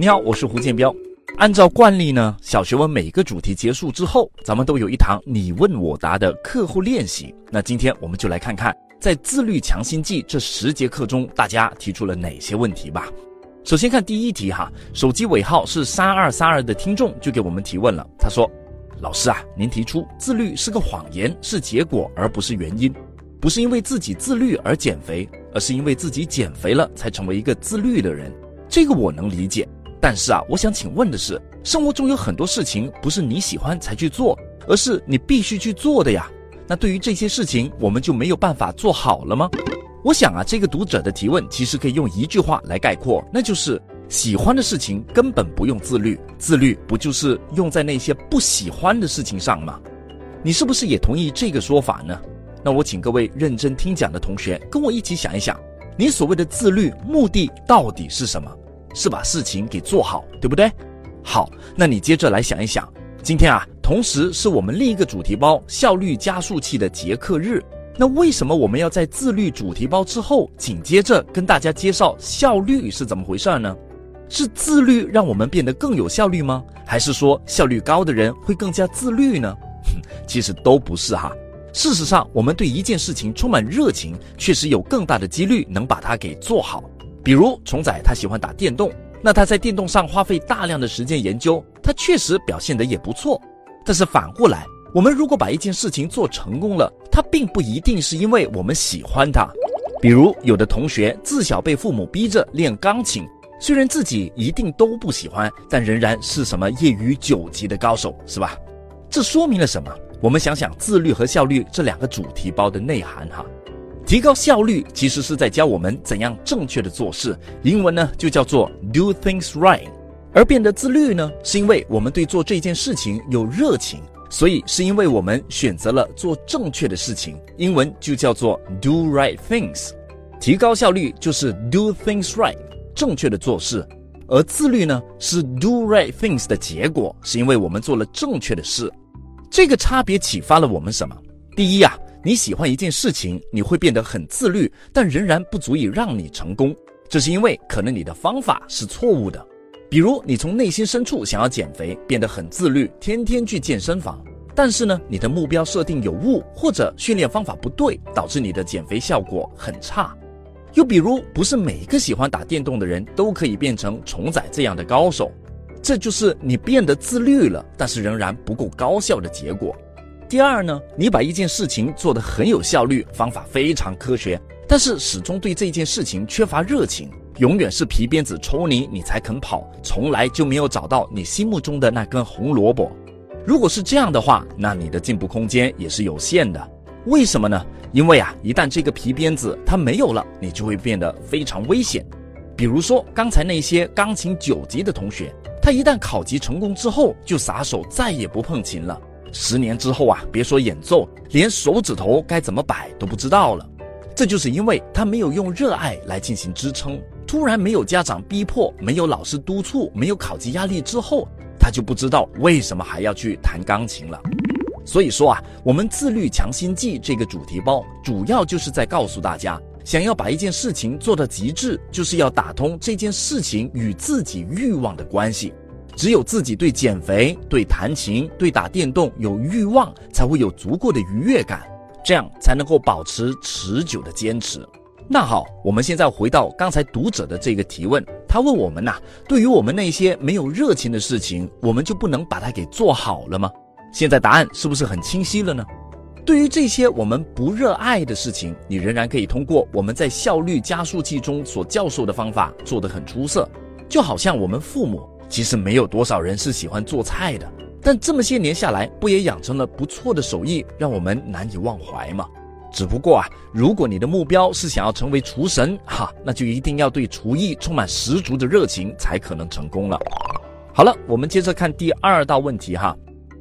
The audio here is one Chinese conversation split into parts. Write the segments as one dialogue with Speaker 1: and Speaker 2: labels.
Speaker 1: 你好，我是胡建彪。按照惯例呢，小学文每个主题结束之后，咱们都有一堂你问我答的课后练习。那今天我们就来看看，在自律强心剂这十节课中，大家提出了哪些问题吧。首先看第一题哈，手机尾号是三二三二的听众就给我们提问了，他说：“老师啊，您提出自律是个谎言，是结果而不是原因，不是因为自己自律而减肥，而是因为自己减肥了才成为一个自律的人。这个我能理解。”但是啊，我想请问的是，生活中有很多事情不是你喜欢才去做，而是你必须去做的呀。那对于这些事情，我们就没有办法做好了吗？我想啊，这个读者的提问其实可以用一句话来概括，那就是喜欢的事情根本不用自律，自律不就是用在那些不喜欢的事情上吗？你是不是也同意这个说法呢？那我请各位认真听讲的同学跟我一起想一想，你所谓的自律目的到底是什么？是把事情给做好，对不对？好，那你接着来想一想，今天啊，同时是我们另一个主题包效率加速器的结课日，那为什么我们要在自律主题包之后，紧接着跟大家介绍效率是怎么回事呢？是自律让我们变得更有效率吗？还是说效率高的人会更加自律呢？其实都不是哈。事实上，我们对一件事情充满热情，确实有更大的几率能把它给做好。比如虫仔他喜欢打电动，那他在电动上花费大量的时间研究，他确实表现得也不错。但是反过来，我们如果把一件事情做成功了，它并不一定是因为我们喜欢它。比如有的同学自小被父母逼着练钢琴，虽然自己一定都不喜欢，但仍然是什么业余九级的高手，是吧？这说明了什么？我们想想自律和效率这两个主题包的内涵哈。提高效率其实是在教我们怎样正确的做事，英文呢就叫做 do things right。而变得自律呢，是因为我们对做这件事情有热情，所以是因为我们选择了做正确的事情，英文就叫做 do right things。提高效率就是 do things right，正确的做事，而自律呢是 do right things 的结果，是因为我们做了正确的事。这个差别启发了我们什么？第一呀。你喜欢一件事情，你会变得很自律，但仍然不足以让你成功。这是因为可能你的方法是错误的。比如，你从内心深处想要减肥，变得很自律，天天去健身房，但是呢，你的目标设定有误，或者训练方法不对，导致你的减肥效果很差。又比如，不是每一个喜欢打电动的人都可以变成虫仔这样的高手，这就是你变得自律了，但是仍然不够高效的结果。第二呢，你把一件事情做得很有效率，方法非常科学，但是始终对这件事情缺乏热情，永远是皮鞭子抽你，你才肯跑，从来就没有找到你心目中的那根红萝卜。如果是这样的话，那你的进步空间也是有限的。为什么呢？因为啊，一旦这个皮鞭子它没有了，你就会变得非常危险。比如说刚才那些钢琴九级的同学，他一旦考级成功之后，就撒手再也不碰琴了。十年之后啊，别说演奏，连手指头该怎么摆都不知道了。这就是因为他没有用热爱来进行支撑。突然没有家长逼迫，没有老师督促，没有考级压力之后，他就不知道为什么还要去弹钢琴了。所以说啊，我们自律强心剂这个主题包，主要就是在告诉大家，想要把一件事情做到极致，就是要打通这件事情与自己欲望的关系。只有自己对减肥、对弹琴、对打电动有欲望，才会有足够的愉悦感，这样才能够保持持久的坚持。那好，我们现在回到刚才读者的这个提问，他问我们呐，对于我们那些没有热情的事情，我们就不能把它给做好了吗？现在答案是不是很清晰了呢？对于这些我们不热爱的事情，你仍然可以通过我们在效率加速器中所教授的方法做得很出色，就好像我们父母。其实没有多少人是喜欢做菜的，但这么些年下来，不也养成了不错的手艺，让我们难以忘怀吗？只不过啊，如果你的目标是想要成为厨神，哈，那就一定要对厨艺充满十足的热情，才可能成功了。好了，我们接着看第二道问题哈。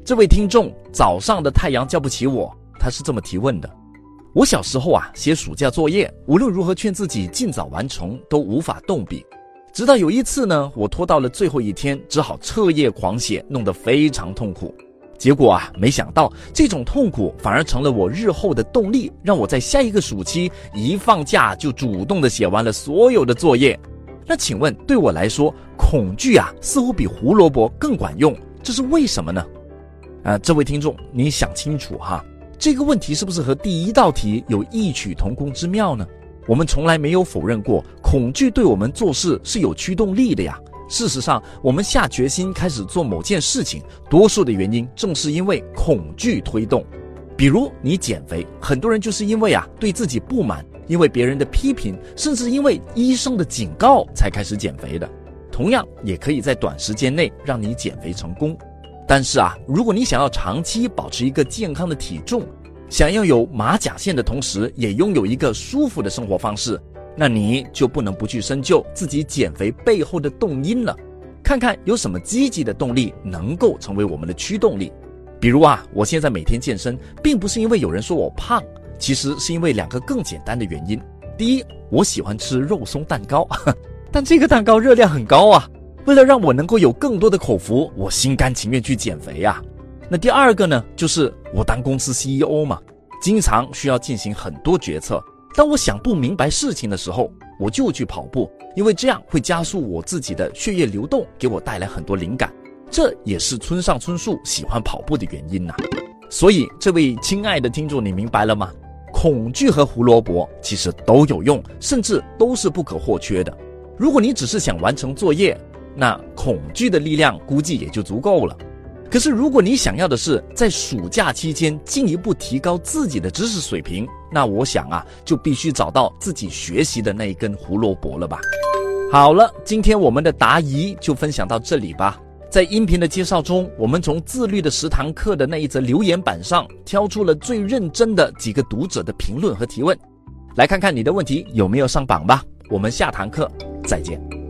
Speaker 1: 这位听众早上的太阳叫不起我，他是这么提问的：我小时候啊，写暑假作业，无论如何劝自己尽早完成，都无法动笔。直到有一次呢，我拖到了最后一天，只好彻夜狂写，弄得非常痛苦。结果啊，没想到这种痛苦反而成了我日后的动力，让我在下一个暑期一放假就主动的写完了所有的作业。那请问，对我来说，恐惧啊，似乎比胡萝卜更管用，这是为什么呢？啊，这位听众，你想清楚哈，这个问题是不是和第一道题有异曲同工之妙呢？我们从来没有否认过恐惧对我们做事是有驱动力的呀。事实上，我们下决心开始做某件事情，多数的原因正是因为恐惧推动。比如你减肥，很多人就是因为啊对自己不满，因为别人的批评，甚至因为医生的警告才开始减肥的。同样，也可以在短时间内让你减肥成功。但是啊，如果你想要长期保持一个健康的体重，想要有马甲线的同时也拥有一个舒服的生活方式。那你就不能不去深究自己减肥背后的动因了，看看有什么积极的动力能够成为我们的驱动力。比如啊，我现在每天健身，并不是因为有人说我胖，其实是因为两个更简单的原因。第一，我喜欢吃肉松蛋糕，但这个蛋糕热量很高啊。为了让我能够有更多的口福，我心甘情愿去减肥呀。那第二个呢，就是我当公司 CEO 嘛，经常需要进行很多决策。当我想不明白事情的时候，我就去跑步，因为这样会加速我自己的血液流动，给我带来很多灵感。这也是村上春树喜欢跑步的原因呐。所以，这位亲爱的听众，你明白了吗？恐惧和胡萝卜其实都有用，甚至都是不可或缺的。如果你只是想完成作业，那恐惧的力量估计也就足够了。可是，如果你想要的是在暑假期间进一步提高自己的知识水平，那我想啊，就必须找到自己学习的那一根胡萝卜了吧。好了，今天我们的答疑就分享到这里吧。在音频的介绍中，我们从自律的十堂课的那一则留言板上挑出了最认真的几个读者的评论和提问，来看看你的问题有没有上榜吧。我们下堂课再见。